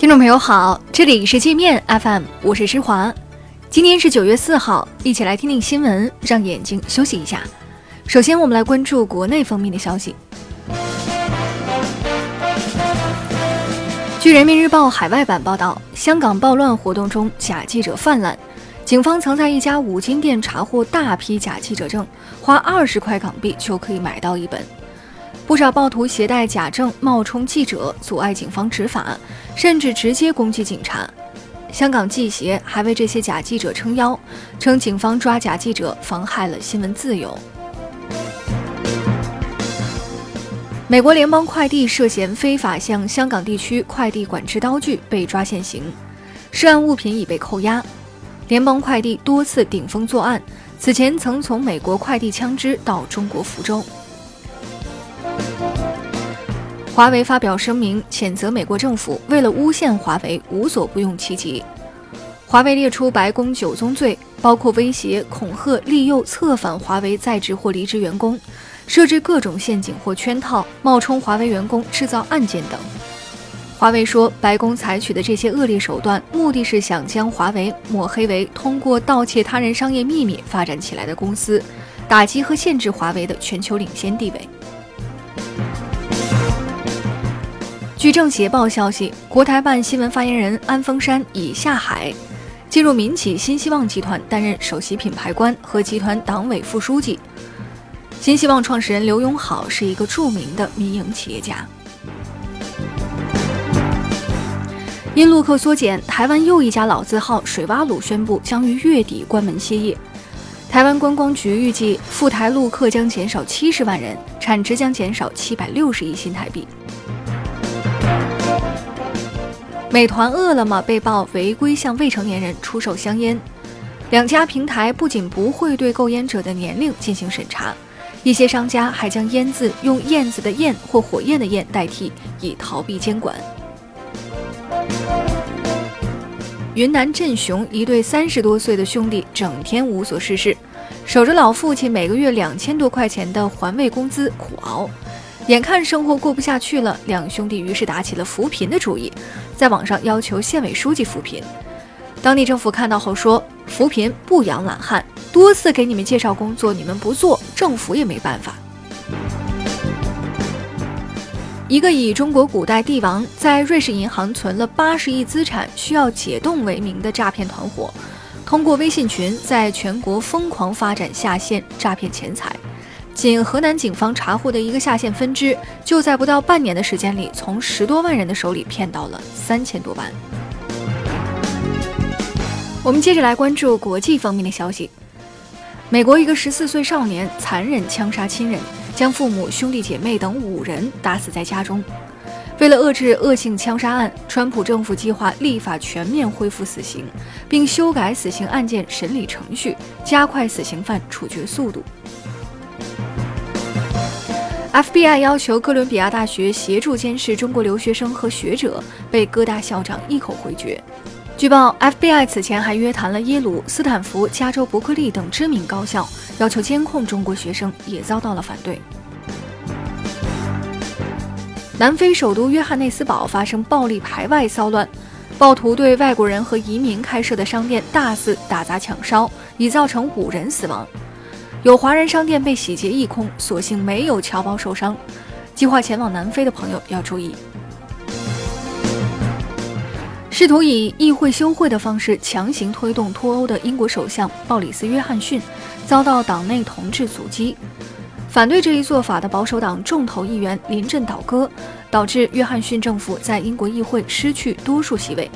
听众朋友好，这里是界面 FM，我是施华。今天是九月四号，一起来听听新闻，让眼睛休息一下。首先，我们来关注国内方面的消息。据人民日报海外版报道，香港暴乱活动中假记者泛滥，警方曾在一家五金店查获大批假记者证，花二十块港币就可以买到一本。不少暴徒携带假证冒充记者，阻碍警方执法，甚至直接攻击警察。香港记协还为这些假记者撑腰，称警方抓假记者妨害了新闻自由。美国联邦快递涉嫌非法向香港地区快递管制刀具被抓现行，涉案物品已被扣押。联邦快递多次顶风作案，此前曾从美国快递枪支到中国福州。华为发表声明，谴责美国政府为了诬陷华为，无所不用其极。华为列出白宫九宗罪，包括威胁、恐吓、利诱、策反华为在职或离职员工，设置各种陷阱或圈套，冒充华为员工制造案件等。华为说，白宫采取的这些恶劣手段，目的是想将华为抹黑为通过盗窃他人商业秘密发展起来的公司，打击和限制华为的全球领先地位。据政协报消息，国台办新闻发言人安峰山已下海，进入民企新希望集团担任首席品牌官和集团党委副书记。新希望创始人刘永好是一个著名的民营企业家。因陆客缩减，台湾又一家老字号水蛙卤宣布将于月底关门歇业。台湾观光局预计，赴台陆客将减少七十万人，产值将减少七百六十亿新台币。美团、饿了么被曝违规向未成年人出售香烟，两家平台不仅不会对购烟者的年龄进行审查，一些商家还将“烟”字用“燕子”的“燕”或“火焰”的“焰”代替，以逃避监管。云南镇雄一对三十多岁的兄弟整天无所事事，守着老父亲每个月两千多块钱的环卫工资苦熬。眼看生活过不下去了，两兄弟于是打起了扶贫的主意，在网上要求县委书记扶贫。当地政府看到后说：“扶贫不养懒汉，多次给你们介绍工作，你们不做，政府也没办法。”一个以中国古代帝王在瑞士银行存了八十亿资产需要解冻为名的诈骗团伙，通过微信群在全国疯狂发展下线诈骗钱财。仅河南警方查获的一个下线分支，就在不到半年的时间里，从十多万人的手里骗到了三千多万。我们接着来关注国际方面的消息：美国一个十四岁少年残忍枪杀亲人，将父母、兄弟姐妹等五人打死在家中。为了遏制恶性枪杀案，川普政府计划立法全面恢复死刑，并修改死刑案件审理程序，加快死刑犯处决速度。FBI 要求哥伦比亚大学协助监视中国留学生和学者，被哥大校长一口回绝。据报，FBI 此前还约谈了耶鲁、斯坦福、加州伯克利等知名高校，要求监控中国学生，也遭到了反对。南非首都约翰内斯堡发生暴力排外骚乱，暴徒对外国人和移民开设的商店大肆打砸抢烧，已造成五人死亡。有华人商店被洗劫一空，所幸没有侨胞受伤。计划前往南非的朋友要注意。试图以议会休会的方式强行推动脱欧的英国首相鲍里斯·约翰逊遭到党内同志阻击，反对这一做法的保守党重头议员临阵倒戈，导致约翰逊政府在英国议会失去多数席位。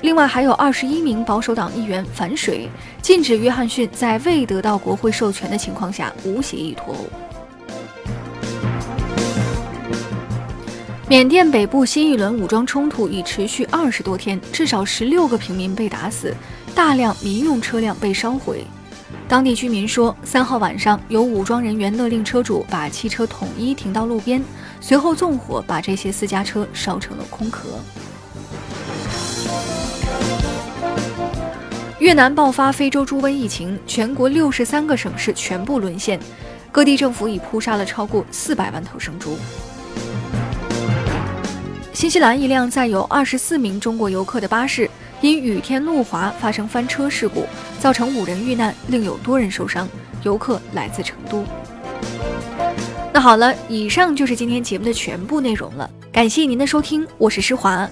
另外还有二十一名保守党议员反水，禁止约翰逊在未得到国会授权的情况下无协议脱欧。缅甸北部新一轮武装冲突已持续二十多天，至少十六个平民被打死，大量民用车辆被烧毁。当地居民说，三号晚上有武装人员勒令车主把汽车统一停到路边，随后纵火把这些私家车烧成了空壳。越南爆发非洲猪瘟疫情，全国六十三个省市全部沦陷，各地政府已扑杀了超过四百万头生猪。新西兰一辆载有二十四名中国游客的巴士因雨天路滑发生翻车事故，造成五人遇难，另有多人受伤。游客来自成都。那好了，以上就是今天节目的全部内容了。感谢您的收听，我是施华，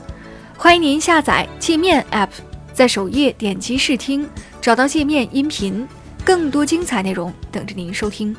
欢迎您下载界面 App，在首页点击试听，找到界面音频，更多精彩内容等着您收听。